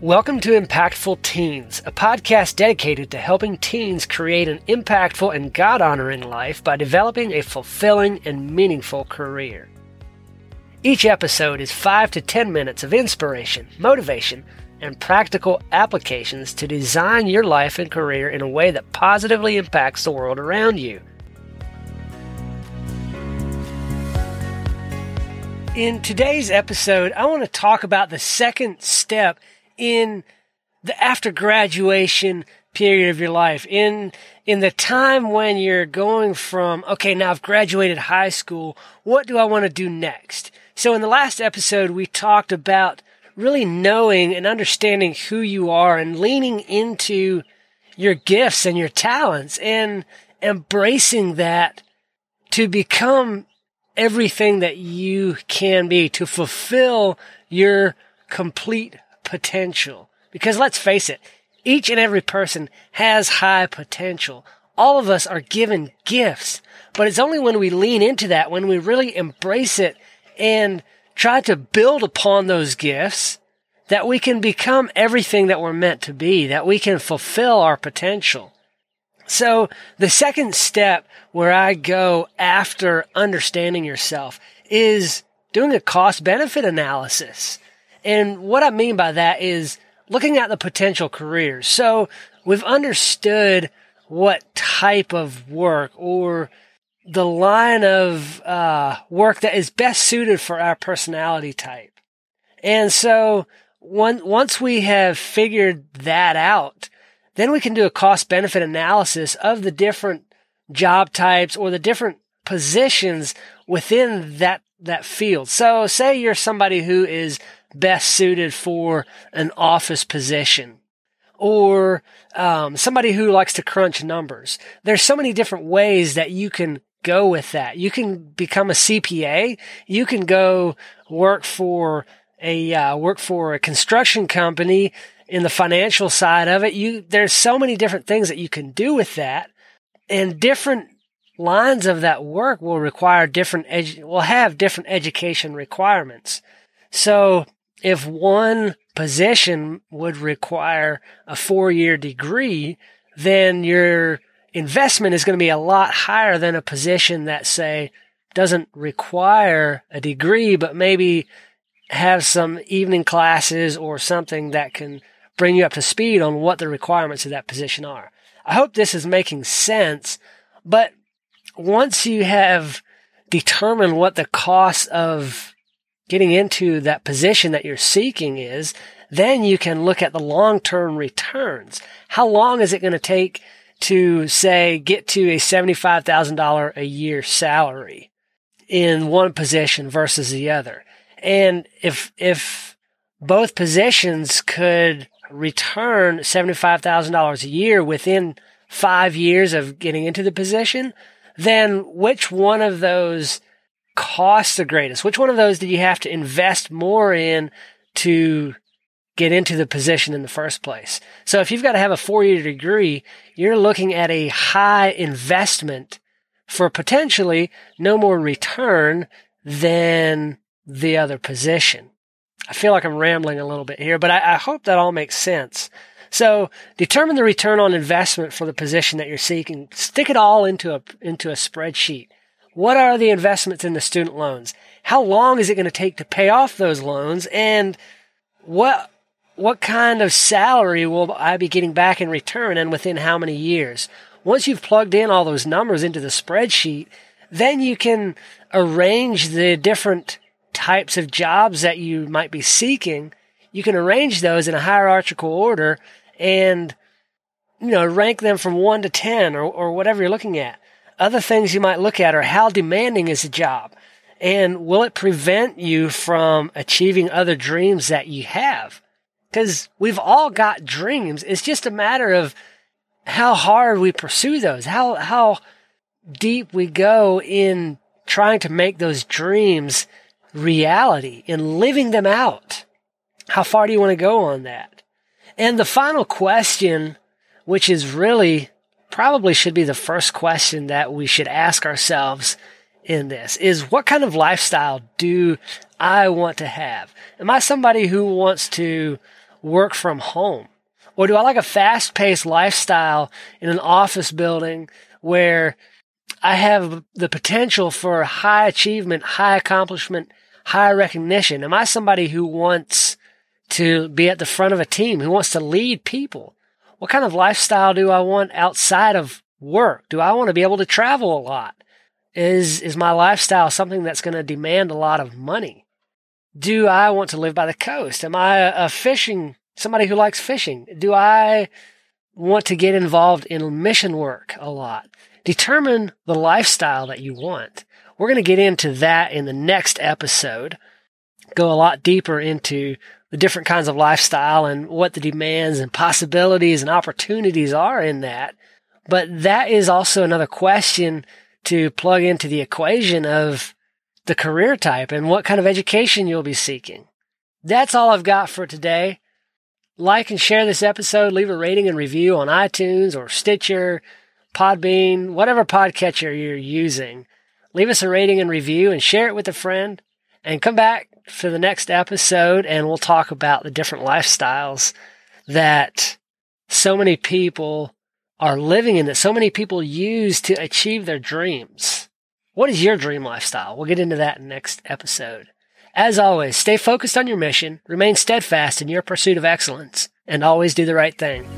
Welcome to Impactful Teens, a podcast dedicated to helping teens create an impactful and God honoring life by developing a fulfilling and meaningful career. Each episode is 5 to 10 minutes of inspiration, motivation, and practical applications to design your life and career in a way that positively impacts the world around you. In today's episode, I want to talk about the second step in the after graduation period of your life in in the time when you're going from okay now I've graduated high school what do I want to do next? So in the last episode we talked about really knowing and understanding who you are and leaning into your gifts and your talents and embracing that to become everything that you can be to fulfill your complete potential. Because let's face it, each and every person has high potential. All of us are given gifts, but it's only when we lean into that, when we really embrace it and try to build upon those gifts, that we can become everything that we're meant to be, that we can fulfill our potential. So the second step where I go after understanding yourself is doing a cost benefit analysis. And what I mean by that is looking at the potential careers. So we've understood what type of work or the line of uh, work that is best suited for our personality type. And so one, once we have figured that out, then we can do a cost benefit analysis of the different job types or the different positions within that, that field. So say you're somebody who is best suited for an office position or um, somebody who likes to crunch numbers. There's so many different ways that you can go with that. You can become a CPA. You can go work for a uh, work for a construction company in the financial side of it. You there's so many different things that you can do with that, and different lines of that work will require different edu- will have different education requirements. So if one position would require a four year degree, then your investment is going to be a lot higher than a position that say doesn't require a degree, but maybe have some evening classes or something that can bring you up to speed on what the requirements of that position are. I hope this is making sense, but once you have determined what the cost of getting into that position that you're seeking is, then you can look at the long-term returns. How long is it going to take to say get to a $75,000 a year salary in one position versus the other? And if, if both positions could return $75,000 a year within five years of getting into the position, then which one of those cost the greatest? Which one of those did you have to invest more in to get into the position in the first place? So if you've got to have a four year degree, you're looking at a high investment for potentially no more return than the other position. I feel like I'm rambling a little bit here, but I, I hope that all makes sense. So determine the return on investment for the position that you're seeking. Stick it all into a, into a spreadsheet. What are the investments in the student loans? How long is it going to take to pay off those loans? And what, what kind of salary will I be getting back in return and within how many years? Once you've plugged in all those numbers into the spreadsheet, then you can arrange the different types of jobs that you might be seeking. You can arrange those in a hierarchical order and, you know, rank them from one to 10 or, or whatever you're looking at. Other things you might look at are how demanding is the job? And will it prevent you from achieving other dreams that you have? Because we've all got dreams. It's just a matter of how hard we pursue those, how, how deep we go in trying to make those dreams reality, in living them out. How far do you want to go on that? And the final question, which is really probably should be the first question that we should ask ourselves in this is what kind of lifestyle do I want to have? Am I somebody who wants to work from home? Or do I like a fast paced lifestyle in an office building where I have the potential for high achievement, high accomplishment, high recognition? Am I somebody who wants to be at the front of a team, who wants to lead people? What kind of lifestyle do I want outside of work? Do I want to be able to travel a lot? Is, is my lifestyle something that's going to demand a lot of money? Do I want to live by the coast? Am I a fishing, somebody who likes fishing? Do I want to get involved in mission work a lot? Determine the lifestyle that you want. We're going to get into that in the next episode. Go a lot deeper into the different kinds of lifestyle and what the demands and possibilities and opportunities are in that. But that is also another question to plug into the equation of the career type and what kind of education you'll be seeking. That's all I've got for today. Like and share this episode, leave a rating and review on iTunes or Stitcher, Podbean, whatever podcatcher you're using. Leave us a rating and review and share it with a friend and come back for the next episode and we'll talk about the different lifestyles that so many people are living in that so many people use to achieve their dreams. What is your dream lifestyle? We'll get into that next episode. As always, stay focused on your mission, remain steadfast in your pursuit of excellence, and always do the right thing.